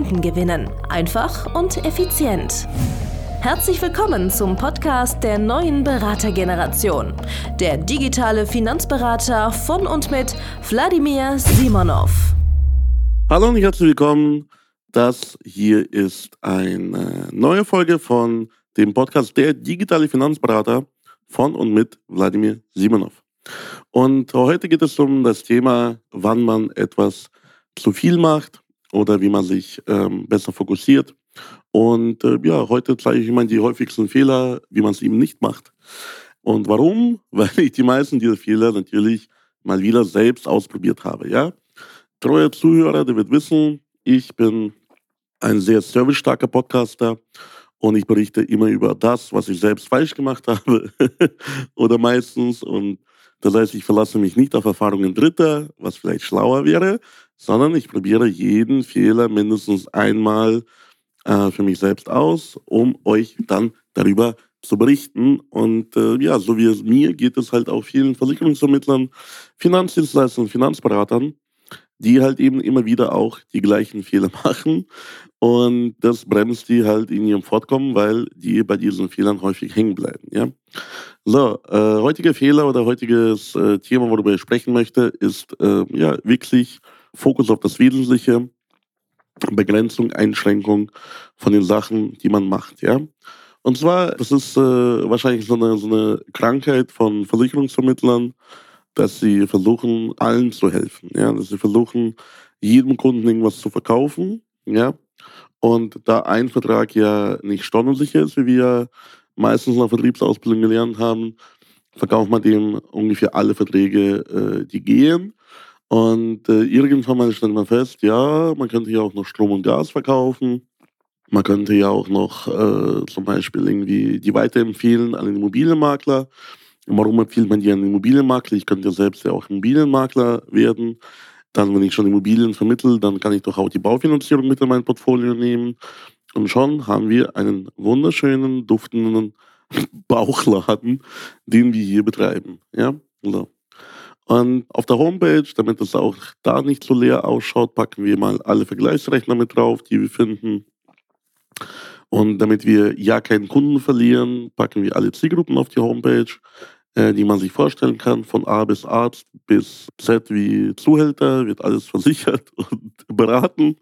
Kunden gewinnen. Einfach und effizient. Herzlich willkommen zum Podcast der neuen Beratergeneration. Der digitale Finanzberater von und mit Wladimir Simonov. Hallo und herzlich willkommen. Das hier ist eine neue Folge von dem Podcast Der digitale Finanzberater von und mit Wladimir Simonov. Und heute geht es um das Thema, wann man etwas zu viel macht oder wie man sich ähm, besser fokussiert. Und äh, ja, heute zeige ich Ihnen die häufigsten Fehler, wie man es eben nicht macht. Und warum? Weil ich die meisten dieser Fehler natürlich mal wieder selbst ausprobiert habe. Ja, treuer Zuhörer, der wird wissen, ich bin ein sehr servicestarker Podcaster und ich berichte immer über das, was ich selbst falsch gemacht habe oder meistens. Und das heißt, ich verlasse mich nicht auf Erfahrungen Dritter, was vielleicht schlauer wäre, sondern ich probiere jeden Fehler mindestens einmal äh, für mich selbst aus, um euch dann darüber zu berichten. Und äh, ja, so wie es mir geht es halt auch vielen Versicherungsvermittlern, Finanzdienstleistern, Finanzberatern, die halt eben immer wieder auch die gleichen Fehler machen. Und das bremst die halt in ihrem Fortkommen, weil die bei diesen Fehlern häufig hängen bleiben. Ja? So, äh, heutiger Fehler oder heutiges äh, Thema, worüber ich sprechen möchte, ist äh, ja wirklich Fokus auf das Wesentliche, Begrenzung, Einschränkung von den Sachen, die man macht, ja. Und zwar, das ist äh, wahrscheinlich so eine, so eine Krankheit von Versicherungsvermittlern, dass sie versuchen, allen zu helfen, ja, dass sie versuchen, jedem Kunden irgendwas zu verkaufen, ja. Und da ein Vertrag ja nicht stornensicher ist, wie wir meistens in der Vertriebsausbildung gelernt haben, verkauft man dem ungefähr alle Verträge, äh, die gehen. Und äh, irgendwann mal stellt man fest, ja, man könnte ja auch noch Strom und Gas verkaufen. Man könnte ja auch noch äh, zum Beispiel irgendwie die weiterempfehlen an den Immobilienmakler. Warum empfiehlt man die an den Immobilienmakler? Ich könnte ja selbst ja auch Immobilienmakler werden. Dann, wenn ich schon Immobilien vermittle, dann kann ich doch auch die Baufinanzierung mit in mein Portfolio nehmen. Und schon haben wir einen wunderschönen, duftenden Bauchladen, den wir hier betreiben. Ja, so. Und auf der Homepage, damit es auch da nicht so leer ausschaut, packen wir mal alle Vergleichsrechner mit drauf, die wir finden. Und damit wir ja keinen Kunden verlieren, packen wir alle Zielgruppen auf die Homepage, die man sich vorstellen kann, von A bis Arzt bis Z wie Zuhälter, wird alles versichert und beraten.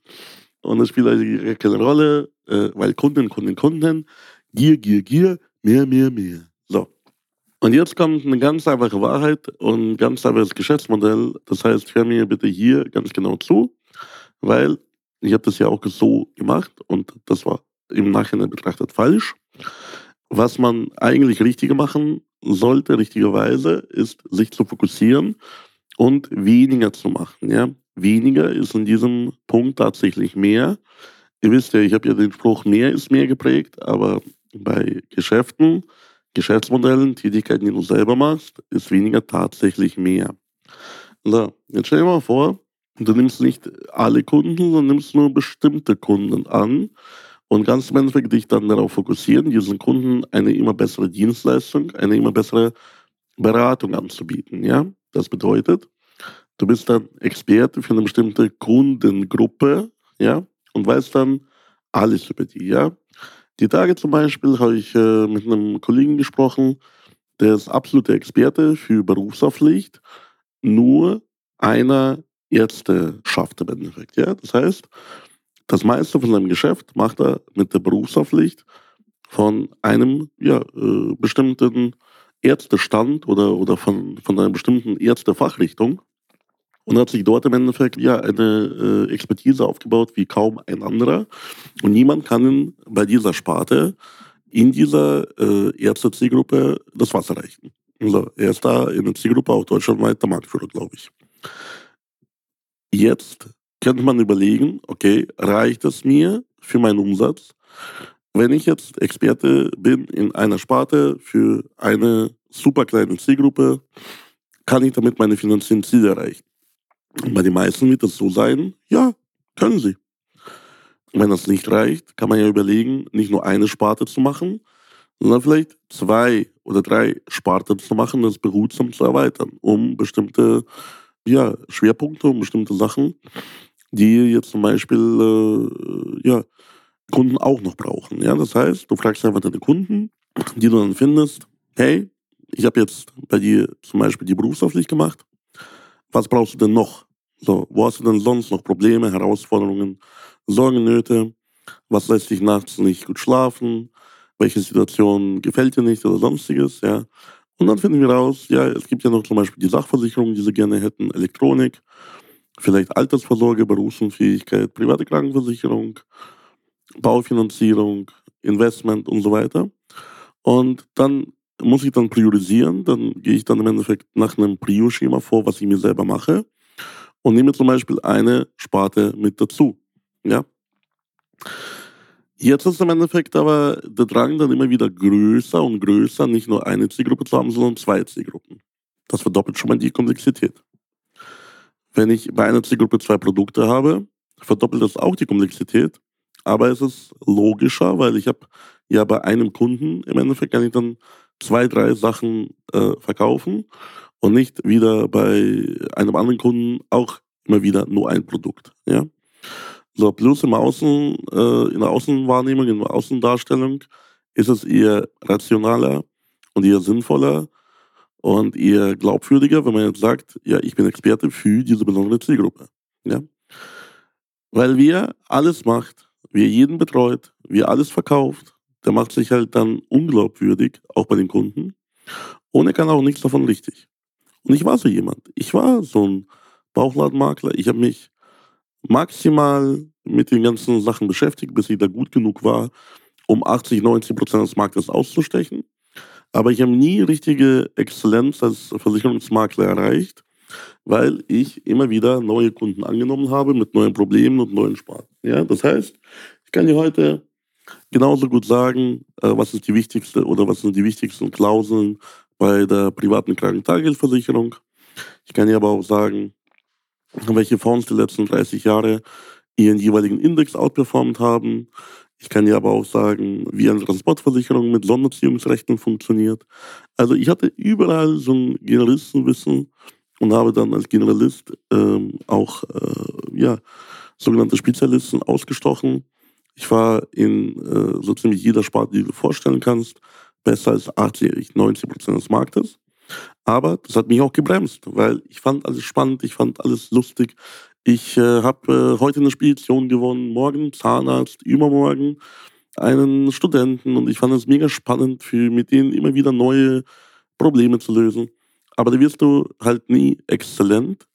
Und das spielt also keine Rolle, äh, weil Kunden, Kunden, Kunden, Gier, Gier, Gier, mehr, mehr, mehr. So. Und jetzt kommt eine ganz einfache Wahrheit und ein ganz einfaches Geschäftsmodell. Das heißt, hör mir bitte hier ganz genau zu, weil ich habe das ja auch so gemacht und das war im Nachhinein betrachtet falsch. Was man eigentlich richtiger machen sollte, richtigerweise, ist, sich zu fokussieren und weniger zu machen. Ja? Weniger ist in diesem Punkt tatsächlich mehr. Ihr wisst ja, ich habe ja den Spruch, mehr ist mehr geprägt, aber bei Geschäften Geschäftsmodellen, Tätigkeiten, die du selber machst, ist weniger tatsächlich mehr. So, jetzt stell dir mal vor, du nimmst nicht alle Kunden, sondern nimmst nur bestimmte Kunden an und ganz im Endeffekt dich dann darauf fokussieren, diesen Kunden eine immer bessere Dienstleistung, eine immer bessere Beratung anzubieten. Ja, das bedeutet, du bist dann Experte für eine bestimmte Kundengruppe, ja, und weißt dann alles über die, ja. Die Tage zum Beispiel habe ich äh, mit einem Kollegen gesprochen, der ist absoluter Experte für Berufsaufsicht, nur einer Ärzte schafft im Endeffekt. Ja? Das heißt, das meiste von seinem Geschäft macht er mit der Berufsaufsicht von einem ja, äh, bestimmten Ärztestand oder, oder von, von einer bestimmten Ärztefachrichtung und hat sich dort im Endeffekt ja eine äh, Expertise aufgebaut wie kaum ein anderer. Und niemand kann ihn bei dieser Sparte in dieser äh, Ärzte-Zielgruppe das Wasser reichen. Also er ist da in der Zielgruppe auch deutschlandweit der Marktführer, glaube ich. Jetzt könnte man überlegen, okay, reicht es mir für meinen Umsatz? Wenn ich jetzt Experte bin in einer Sparte für eine super kleine Zielgruppe, kann ich damit meine finanziellen Ziele erreichen. Und bei den meisten wird es so sein, ja, können sie. Wenn das nicht reicht, kann man ja überlegen, nicht nur eine Sparte zu machen, sondern vielleicht zwei oder drei Sparten zu machen, das behutsam zu erweitern, um bestimmte ja, Schwerpunkte, um bestimmte Sachen, die jetzt zum Beispiel äh, ja, Kunden auch noch brauchen. Ja, das heißt, du fragst einfach deine Kunden, die du dann findest, hey, ich habe jetzt bei dir zum Beispiel die Berufsaufsicht gemacht. Was brauchst du denn noch? So, wo hast du denn sonst noch Probleme, Herausforderungen, Sorgen, Nöte? Was lässt dich nachts nicht gut schlafen? Welche Situation gefällt dir nicht oder sonstiges? Ja. Und dann finden wir raus, ja, es gibt ja noch zum Beispiel die Sachversicherung, die sie gerne hätten, Elektronik, vielleicht Altersvorsorge, Berufsunfähigkeit, private Krankenversicherung, Baufinanzierung, Investment und so weiter. Und dann muss ich dann priorisieren, dann gehe ich dann im Endeffekt nach einem Prio-Schema vor, was ich mir selber mache und nehme zum Beispiel eine Sparte mit dazu. Ja. Jetzt ist im Endeffekt aber der Drang dann immer wieder größer und größer, nicht nur eine Zielgruppe zu haben, sondern zwei Zielgruppen. Das verdoppelt schon mal die Komplexität. Wenn ich bei einer Zielgruppe zwei Produkte habe, verdoppelt das auch die Komplexität, aber es ist logischer, weil ich habe ja bei einem Kunden im Endeffekt kann ich dann zwei, drei Sachen äh, verkaufen und nicht wieder bei einem anderen Kunden auch immer wieder nur ein Produkt. Ja? So, plus im Außen, äh, in der Außenwahrnehmung, in der Außendarstellung ist es eher rationaler und eher sinnvoller und eher glaubwürdiger, wenn man jetzt sagt, ja, ich bin Experte für diese besondere Zielgruppe. Ja? Weil wer alles macht, wer jeden betreut, wer alles verkauft, der macht sich halt dann unglaubwürdig, auch bei den Kunden. Und er kann auch nichts davon richtig. Und ich war so jemand. Ich war so ein Bauchladenmakler. Ich habe mich maximal mit den ganzen Sachen beschäftigt, bis ich da gut genug war, um 80, 90 Prozent des Marktes auszustechen. Aber ich habe nie richtige Exzellenz als Versicherungsmakler erreicht, weil ich immer wieder neue Kunden angenommen habe mit neuen Problemen und neuen Sparten. Ja, das heißt, ich kann dir heute genauso gut sagen, äh, was ist die wichtigste oder was sind die wichtigsten Klauseln bei der privaten Krankentageversicherung. Ich kann dir aber auch sagen, welche Fonds die letzten 30 Jahre ihren jeweiligen Index outperformt haben. Ich kann dir aber auch sagen, wie eine Transportversicherung mit Sonderziehungsrechten funktioniert. Also ich hatte überall so ein Generalistenwissen und habe dann als Generalist ähm, auch äh, ja, sogenannte Spezialisten ausgestochen. Ich war in äh, so ziemlich jeder Sparte, die du vorstellen kannst, besser als 80, 90 Prozent des Marktes. Aber das hat mich auch gebremst, weil ich fand alles spannend, ich fand alles lustig. Ich äh, habe äh, heute eine Spedition gewonnen, morgen Zahnarzt, übermorgen einen Studenten und ich fand es mega spannend, für, mit denen immer wieder neue Probleme zu lösen. Aber da wirst du halt nie exzellent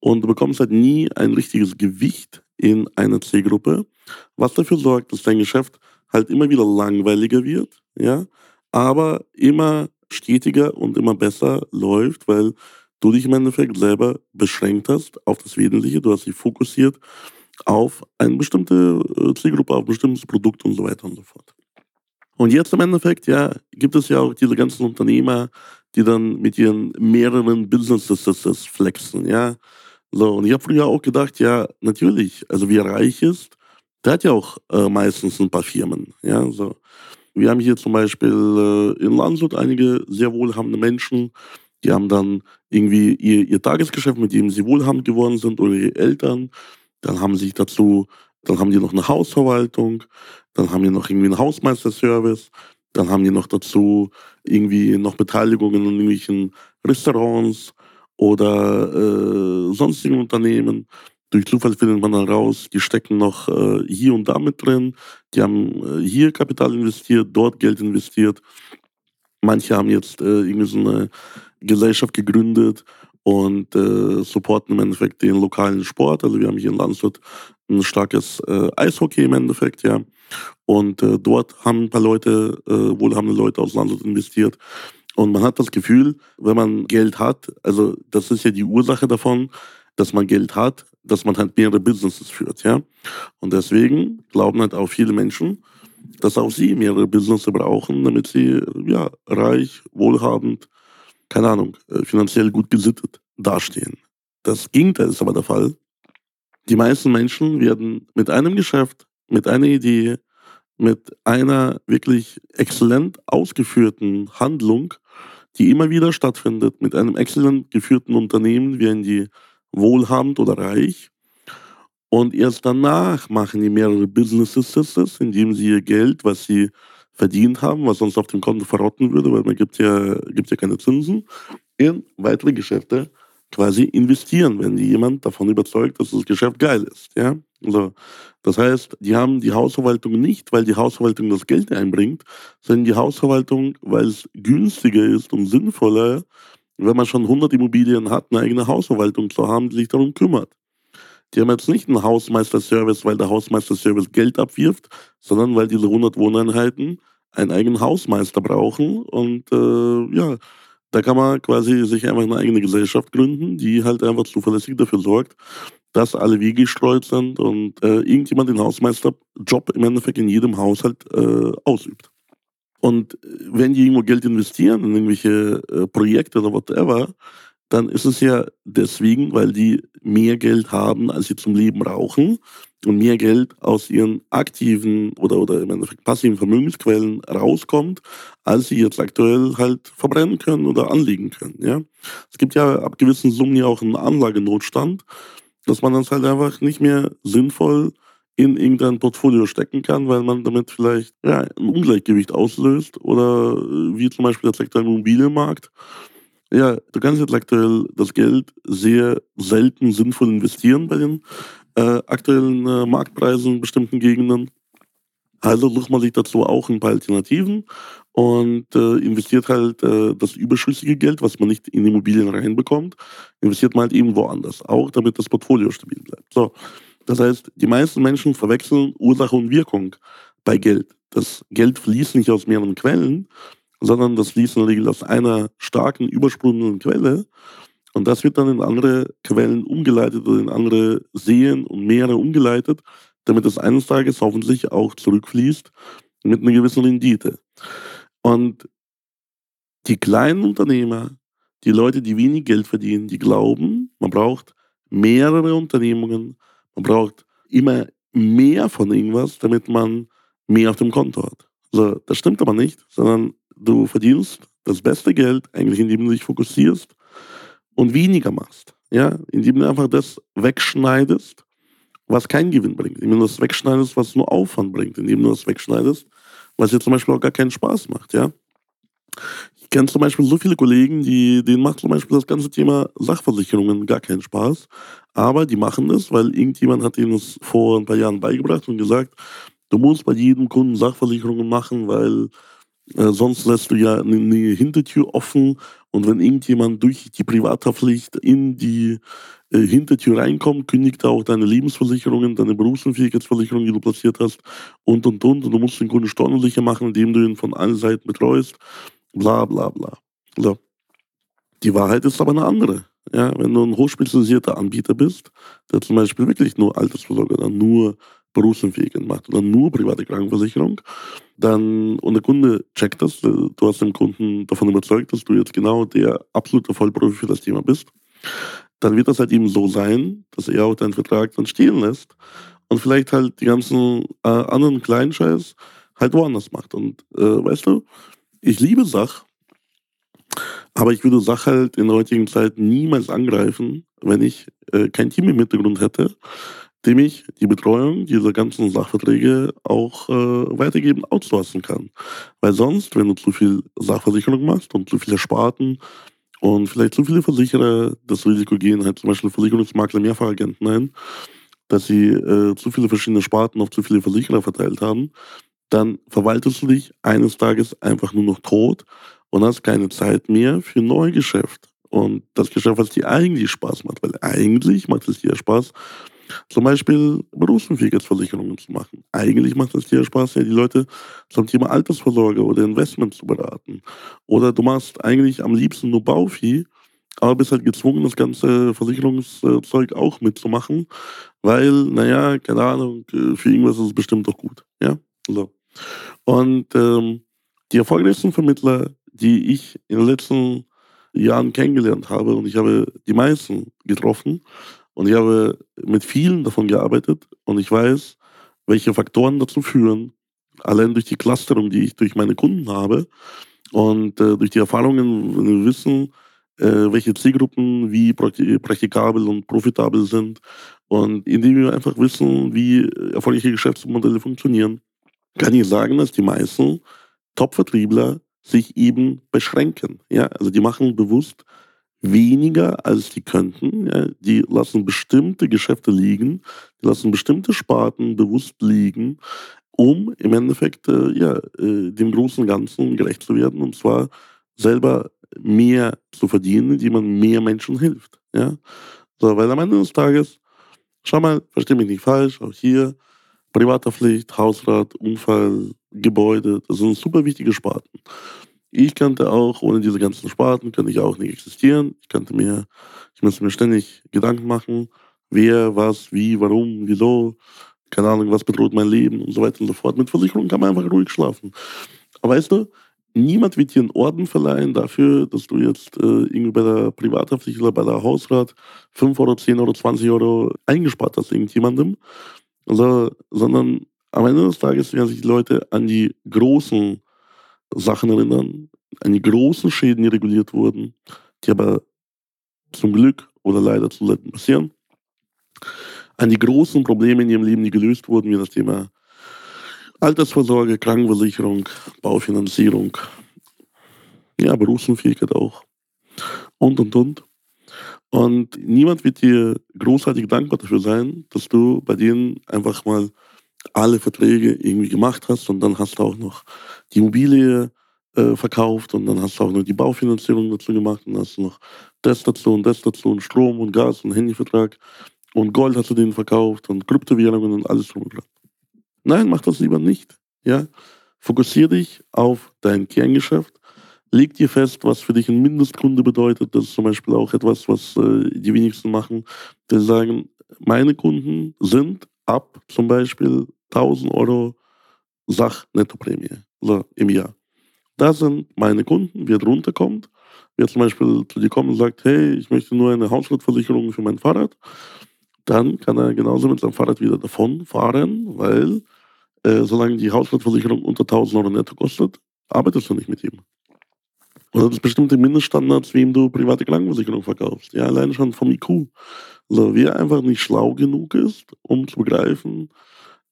und du bekommst halt nie ein richtiges Gewicht in einer Zielgruppe, was dafür sorgt, dass dein Geschäft halt immer wieder langweiliger wird, ja, aber immer stetiger und immer besser läuft, weil du dich im Endeffekt selber beschränkt hast auf das Wesentliche, du hast dich fokussiert auf eine bestimmte äh, Zielgruppe, auf ein bestimmtes Produkt und so weiter und so fort. Und jetzt im Endeffekt, ja, gibt es ja auch diese ganzen Unternehmer, die dann mit ihren mehreren Businesses flexen, ja. So, und ich habe früher auch gedacht, ja, natürlich, also wer reich ist, der hat ja auch äh, meistens ein paar Firmen, ja, so. Wir haben hier zum Beispiel äh, in Landshut einige sehr wohlhabende Menschen, die haben dann irgendwie ihr, ihr Tagesgeschäft, mit dem sie wohlhabend geworden sind, oder ihre Eltern. Dann haben sie dazu, dann haben die noch eine Hausverwaltung, dann haben die noch irgendwie einen Hausmeisterservice, dann haben die noch dazu irgendwie noch Beteiligungen in irgendwelchen Restaurants oder äh, sonstigen Unternehmen. Durch Zufall findet man dann raus, die stecken noch äh, hier und da mit drin. Die haben äh, hier Kapital investiert, dort Geld investiert. Manche haben jetzt äh, irgendwie so eine Gesellschaft gegründet und äh, supporten im Endeffekt den lokalen Sport. Also wir haben hier in Landshut ein starkes äh, Eishockey im Endeffekt, ja. Und äh, dort haben ein paar Leute, äh, wohlhabende Leute aus Landshut investiert. Und man hat das Gefühl, wenn man Geld hat, also das ist ja die Ursache davon, dass man Geld hat, dass man halt mehrere Businesses führt, ja. Und deswegen glauben halt auch viele Menschen, dass auch sie mehrere Businesses brauchen, damit sie, ja, reich, wohlhabend, keine Ahnung, äh, finanziell gut gesittet dastehen. Das Gegenteil ist aber der Fall. Die meisten Menschen werden mit einem Geschäft, mit einer Idee, mit einer wirklich exzellent ausgeführten Handlung, die immer wieder stattfindet, mit einem exzellent geführten Unternehmen, werden die wohlhabend oder reich. Und erst danach machen die mehrere Businesses, indem sie ihr Geld, was sie verdient haben, was sonst auf dem Konto verrotten würde, weil man gibt ja, gibt ja keine Zinsen, in weitere Geschäfte quasi investieren, wenn jemand davon überzeugt, dass das Geschäft geil ist. Ja? Also, das heißt, die haben die Hausverwaltung nicht, weil die Hausverwaltung das Geld einbringt, sondern die Hausverwaltung, weil es günstiger ist und sinnvoller, wenn man schon 100 Immobilien hat, eine eigene Hausverwaltung zu haben, die sich darum kümmert. Die haben jetzt nicht einen Hausmeisterservice, weil der Hausmeisterservice Geld abwirft, sondern weil diese 100 Wohneinheiten einen eigenen Hausmeister brauchen. Und äh, ja, da kann man quasi sich einfach eine eigene Gesellschaft gründen, die halt einfach zuverlässig dafür sorgt, dass alle Wege gestreut sind und äh, irgendjemand den Hausmeisterjob im Endeffekt in jedem Haushalt äh, ausübt. Und äh, wenn die irgendwo Geld investieren in irgendwelche äh, Projekte oder whatever, dann ist es ja deswegen, weil die mehr Geld haben, als sie zum Leben brauchen und mehr Geld aus ihren aktiven oder, oder im Endeffekt passiven Vermögensquellen rauskommt, als sie jetzt aktuell halt verbrennen können oder anlegen können. Ja? Es gibt ja ab gewissen Summen ja auch einen Anlagenotstand, dass man das halt einfach nicht mehr sinnvoll in irgendein Portfolio stecken kann, weil man damit vielleicht ja, ein Ungleichgewicht auslöst oder wie zum Beispiel der Sektor Immobilienmarkt ja, du kannst jetzt aktuell das Geld sehr selten sinnvoll investieren bei den äh, aktuellen äh, Marktpreisen in bestimmten Gegenden. Also sucht man sich dazu auch ein paar Alternativen und äh, investiert halt äh, das überschüssige Geld, was man nicht in Immobilien reinbekommt, investiert man halt irgendwo anders, auch damit das Portfolio stabil bleibt. So, das heißt, die meisten Menschen verwechseln Ursache und Wirkung bei Geld. Das Geld fließt nicht aus mehreren Quellen, sondern das fließt in der Regel aus einer starken, übersprudelnden Quelle. Und das wird dann in andere Quellen umgeleitet oder in andere Seen und Meere umgeleitet, damit es eines Tages hoffentlich auch zurückfließt mit einer gewissen Rendite. Und die kleinen Unternehmer, die Leute, die wenig Geld verdienen, die glauben, man braucht mehrere Unternehmungen, man braucht immer mehr von irgendwas, damit man mehr auf dem Konto hat. Also, das stimmt aber nicht, sondern du verdienst das beste Geld eigentlich, indem du dich fokussierst und weniger machst. Ja, indem du einfach das wegschneidest, was keinen Gewinn bringt. Indem du das wegschneidest, was nur Aufwand bringt. Indem du das wegschneidest, was dir zum Beispiel auch gar keinen Spaß macht. Ja, ich kenne zum Beispiel so viele Kollegen, die, denen macht zum Beispiel das ganze Thema Sachversicherungen gar keinen Spaß. Aber die machen es, weil irgendjemand hat ihnen es vor ein paar Jahren beigebracht und gesagt, du musst bei jedem Kunden Sachversicherungen machen, weil äh, sonst lässt du ja eine, Hintertür offen und wenn irgendjemand durch die Privathaftpflicht in die äh, Hintertür reinkommt, kündigt er auch deine Lebensversicherungen, deine Berufsunfähigkeitsversicherung, die du platziert hast und und und. Und du musst den Kunden stornosicher machen, indem du ihn von allen Seiten betreust. Bla bla bla. So. Die Wahrheit ist aber eine andere. Ja, wenn du ein hochspezialisierter Anbieter bist, der zum Beispiel wirklich nur Altersvorsorge oder nur Berufsunfähigkeit macht oder nur private Krankenversicherung, dann, und der Kunde checkt das, äh, du hast den Kunden davon überzeugt, dass du jetzt genau der absolute Vollprofi für das Thema bist, dann wird das halt eben so sein, dass er auch deinen Vertrag dann stehen lässt und vielleicht halt die ganzen äh, anderen kleinen Scheiß halt woanders macht. Und äh, weißt du, ich liebe Sach, aber ich würde Sach halt in der heutigen Zeit niemals angreifen, wenn ich äh, kein Team im Hintergrund hätte, dem ich die Betreuung dieser ganzen Sachverträge auch äh, weitergeben, outsourcen kann. Weil sonst, wenn du zu viel Sachversicherung machst und zu viele Sparten und vielleicht zu viele Versicherer das Risiko gehen, halt zum Beispiel Versicherungsmakler Mehrfachagenten ein, dass sie äh, zu viele verschiedene Sparten auf zu viele Versicherer verteilt haben, dann verwaltest du dich eines Tages einfach nur noch tot und hast keine Zeit mehr für Neugeschäft. Und das Geschäft, was dir eigentlich Spaß macht, weil eigentlich macht es dir Spaß, zum Beispiel Berufsunfähigkeitsversicherungen zu machen. Eigentlich macht es dir Spaß, ja, die Leute zum Thema Altersvorsorge oder Investment zu beraten. Oder du machst eigentlich am liebsten nur Bauvieh, aber bist halt gezwungen, das ganze Versicherungszeug auch mitzumachen, weil, naja, keine Ahnung, für irgendwas ist es bestimmt doch gut. Ja, so. Und ähm, die erfolgreichsten Vermittler, die ich in den letzten Jahren kennengelernt habe, und ich habe die meisten getroffen, und ich habe mit vielen davon gearbeitet, und ich weiß, welche Faktoren dazu führen, allein durch die Clusterung, die ich durch meine Kunden habe und äh, durch die Erfahrungen wissen, äh, welche Zielgruppen wie praktikabel und profitabel sind und indem wir einfach wissen, wie erfolgreiche Geschäftsmodelle funktionieren, kann ich sagen, dass die meisten Top-Vertriebler sich eben beschränken. Ja, also die machen bewusst weniger, als die könnten. Ja, die lassen bestimmte Geschäfte liegen, die lassen bestimmte Sparten bewusst liegen, um im Endeffekt äh, ja, äh, dem großen Ganzen gerecht zu werden und zwar selber mehr zu verdienen, indem man mehr Menschen hilft. Ja? So, weil am Ende des Tages, schau mal, verstehe mich nicht falsch, auch hier, privater Pflicht, Hausrat, Unfall, Gebäude, das sind super wichtige Sparten. Ich könnte auch, ohne diese ganzen Sparten, könnte ich auch nicht existieren. Ich könnte mir, ich müsste mir ständig Gedanken machen, wer, was, wie, warum, wieso, keine Ahnung, was bedroht mein Leben und so weiter und so fort. Mit Versicherung kann man einfach ruhig schlafen. Aber weißt du, niemand wird dir einen Orden verleihen dafür, dass du jetzt äh, irgendwie bei der Privathaftpflicht oder bei der Hausrat 5 Euro, 10 Euro, 20 Euro eingespart hast irgendjemandem, also, sondern am Ende des Tages werden sich die Leute an die großen Sachen erinnern, an die großen Schäden, die reguliert wurden, die aber zum Glück oder leider zu selten passieren, an die großen Probleme in ihrem Leben, die gelöst wurden, wie das Thema Altersvorsorge, Krankenversicherung, Baufinanzierung, ja, Berufsunfähigkeit auch und, und, und. Und niemand wird dir großartig dankbar dafür sein, dass du bei denen einfach mal alle Verträge irgendwie gemacht hast und dann hast du auch noch die Immobilie äh, verkauft und dann hast du auch noch die Baufinanzierung dazu gemacht und hast noch das dazu und das dazu und Strom und Gas und Handyvertrag und Gold hast du denen verkauft und Kryptowährungen und alles drum und dran. Nein, mach das lieber nicht. Ja? Fokussiere dich auf dein Kerngeschäft. Leg dir fest, was für dich ein Mindestkunde bedeutet. Das ist zum Beispiel auch etwas, was äh, die wenigsten machen. Die sagen, meine Kunden sind ab zum Beispiel 1000 Euro Sach-Nettoprämie so, im Jahr. Das sind meine Kunden, wer drunter kommt, wer zum Beispiel zu dir kommt und sagt, hey, ich möchte nur eine Hausratversicherung für mein Fahrrad, dann kann er genauso mit seinem Fahrrad wieder davon fahren, weil äh, solange die Hausratversicherung unter 1000 Euro netto kostet, arbeitest du nicht mit ihm. Oder das bestimmte Mindeststandards, wem du private Krankenversicherung verkaufst. Ja, allein schon vom IQ. Also wer einfach nicht schlau genug ist, um zu begreifen,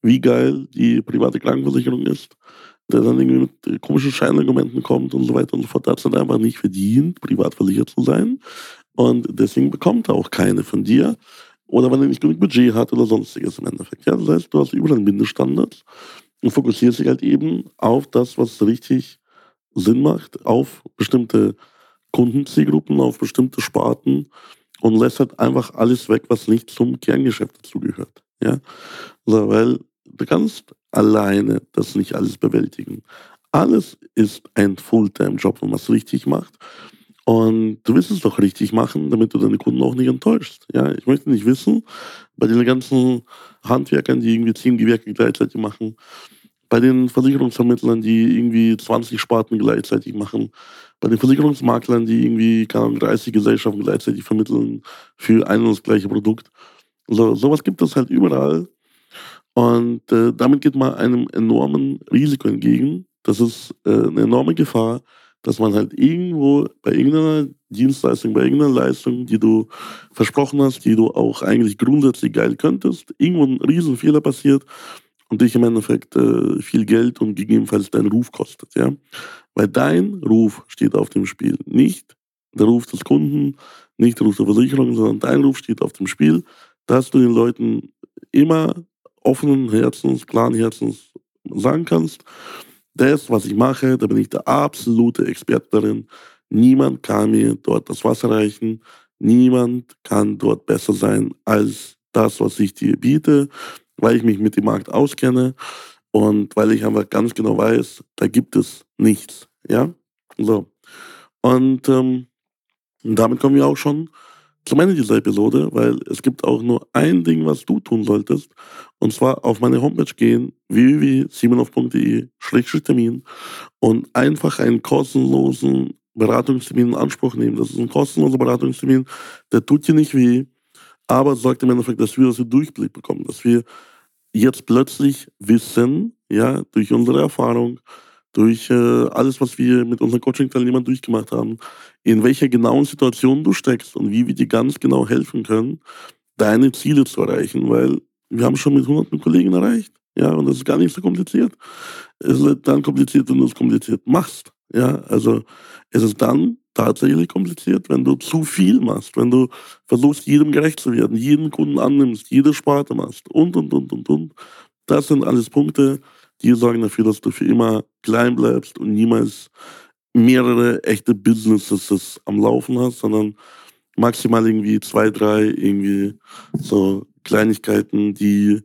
wie geil die private Krankenversicherung ist, der dann irgendwie mit komischen Scheinargumenten kommt und so weiter und so fort, der hat es einfach nicht verdient, privat versichert zu sein. Und deswegen bekommt er auch keine von dir. Oder wenn er nicht genug Budget hat oder sonstiges im Endeffekt. Ja, das heißt, du hast überall Mindeststandards und fokussierst dich halt eben auf das, was richtig Sinn macht, auf bestimmte Kundenzielgruppen, auf bestimmte Sparten und lässt halt einfach alles weg, was nicht zum Kerngeschäft dazugehört. Ja? Also, weil du kannst alleine das nicht alles bewältigen. Alles ist ein Fulltime-Job, wenn man es richtig macht. Und du willst es doch richtig machen, damit du deine Kunden auch nicht enttäuschst. Ja, ich möchte nicht wissen, bei den ganzen Handwerkern, die irgendwie zehn Gewerke gleichzeitig machen, bei den Versicherungsvermittlern, die irgendwie 20 Sparten gleichzeitig machen, bei den Versicherungsmaklern, die irgendwie keine 30 Gesellschaften gleichzeitig vermitteln für ein und das gleiche Produkt. So, sowas gibt es halt überall. Und äh, damit geht man einem enormen Risiko entgegen. Das ist äh, eine enorme Gefahr, dass man halt irgendwo bei irgendeiner Dienstleistung, bei irgendeiner Leistung, die du versprochen hast, die du auch eigentlich grundsätzlich geil könntest, irgendwo ein Riesenfehler passiert und dich im Endeffekt äh, viel Geld und gegebenenfalls deinen Ruf kostet. Ja? Weil dein Ruf steht auf dem Spiel. Nicht der Ruf des Kunden, nicht der Ruf der Versicherung, sondern dein Ruf steht auf dem Spiel, dass du den Leuten immer offenen Herzens, klaren Herzens sagen kannst, das, was ich mache, da bin ich der absolute Experte darin. Niemand kann mir dort das Wasser reichen. Niemand kann dort besser sein als das, was ich dir biete, weil ich mich mit dem Markt auskenne und weil ich einfach ganz genau weiß, da gibt es nichts. Ja, so. Und ähm, damit kommen wir auch schon zum Ende dieser Episode, weil es gibt auch nur ein Ding, was du tun solltest. Und zwar auf meine Homepage gehen, www.simonov.de-termin und einfach einen kostenlosen Beratungstermin in Anspruch nehmen. Das ist ein kostenloser Beratungstermin, der tut dir nicht weh, aber sorgt im Endeffekt dass wir Durchblick bekommen, dass wir jetzt plötzlich wissen, ja, durch unsere Erfahrung, durch äh, alles, was wir mit unseren Coaching-Teilnehmern durchgemacht haben, in welcher genauen Situation du steckst und wie wir dir ganz genau helfen können, deine Ziele zu erreichen, weil wir haben schon mit hunderten Kollegen erreicht, ja, und das ist gar nicht so kompliziert. Es ist dann kompliziert, wenn du es kompliziert machst, ja, also es ist dann tatsächlich kompliziert, wenn du zu viel machst, wenn du versuchst, jedem gerecht zu werden, jeden Kunden annimmst, jede Sparte machst und, und, und, und, und. Das sind alles Punkte, die sorgen dafür, dass du für immer klein bleibst und niemals mehrere echte Businesses am Laufen hast, sondern maximal irgendwie zwei, drei irgendwie so Kleinigkeiten, die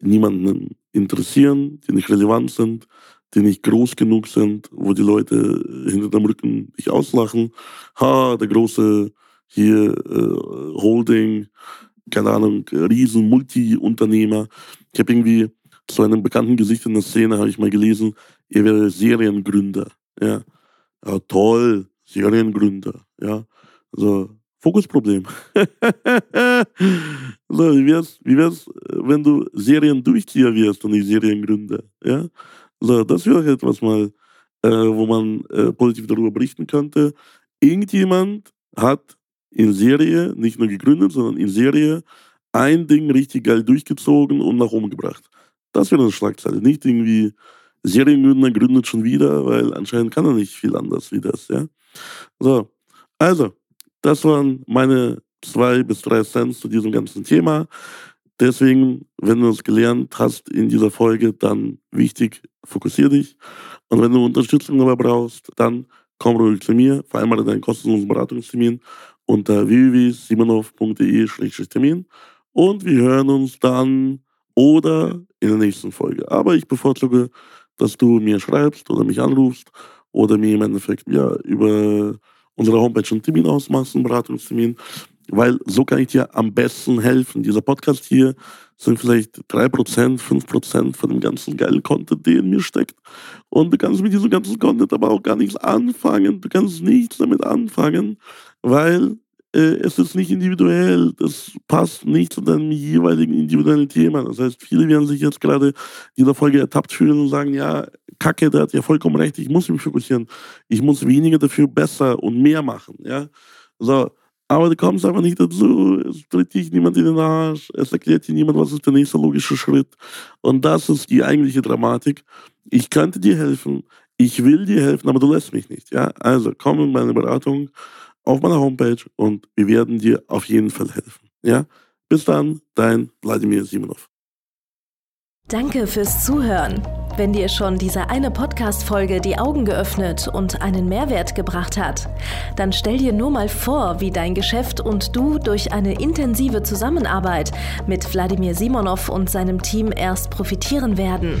niemanden interessieren, die nicht relevant sind, die nicht groß genug sind, wo die Leute hinter dem Rücken dich auslachen. Ha, der große hier äh, Holding, keine Ahnung, riesen Multi-Unternehmer. Ich habe irgendwie zu einem bekannten Gesicht in der Szene, habe ich mal gelesen, er wäre Seriengründer. Ja, ja toll, Seriengründer. Ja, also Fokusproblem. so, wie wär's, wie wär's, wenn du Seriendurchzieher wirst und nicht Seriengründer? Ja, so, das wäre etwas mal, äh, wo man äh, positiv darüber berichten könnte. Irgendjemand hat in Serie nicht nur gegründet, sondern in Serie ein Ding richtig geil durchgezogen und nach oben gebracht. Das wäre eine Schlagzeile. Nicht irgendwie Seriengründer gründet schon wieder, weil anscheinend kann er nicht viel anders wie das, ja. So, also, das waren meine zwei bis drei Cents zu diesem ganzen Thema. Deswegen, wenn du es gelernt hast in dieser Folge, dann wichtig, fokussier dich. Und wenn du Unterstützung dabei brauchst, dann komm ruhig zu mir, vereinbare deinen kostenlosen Beratungstermin unter www.simonov.de-termin und wir hören uns dann oder in der nächsten Folge. Aber ich bevorzuge, dass du mir schreibst oder mich anrufst oder mir im Endeffekt ja über unsere Homepage einen Termin ausmachst, einen Beratungstermin, weil so kann ich dir am besten helfen. Dieser Podcast hier sind vielleicht 3%, 5% von dem ganzen geilen Content, der in mir steckt. Und du kannst mit diesem ganzen Content aber auch gar nichts anfangen. Du kannst nichts damit anfangen, weil äh, es ist nicht individuell, das passt nicht zu deinem jeweiligen individuellen Thema. Das heißt, viele werden sich jetzt gerade dieser Folge ertappt fühlen und sagen, ja, Kacke, der hat ja vollkommen recht, ich muss mich fokussieren. Ich muss weniger dafür besser und mehr machen, ja. So, aber du kommst einfach nicht dazu, es tritt dich niemand in den Arsch, es erklärt dir niemand, was ist der nächste logische Schritt. Und das ist die eigentliche Dramatik. Ich könnte dir helfen, ich will dir helfen, aber du lässt mich nicht. Ja? Also komm in meine Beratung auf meiner Homepage und wir werden dir auf jeden Fall helfen. Ja? Bis dann, dein Wladimir Simonov. Danke fürs Zuhören. Wenn dir schon diese eine Podcast-Folge die Augen geöffnet und einen Mehrwert gebracht hat, dann stell dir nur mal vor, wie dein Geschäft und du durch eine intensive Zusammenarbeit mit Wladimir Simonov und seinem Team erst profitieren werden.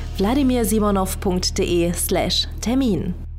www.wladimirsimonow.de/termin.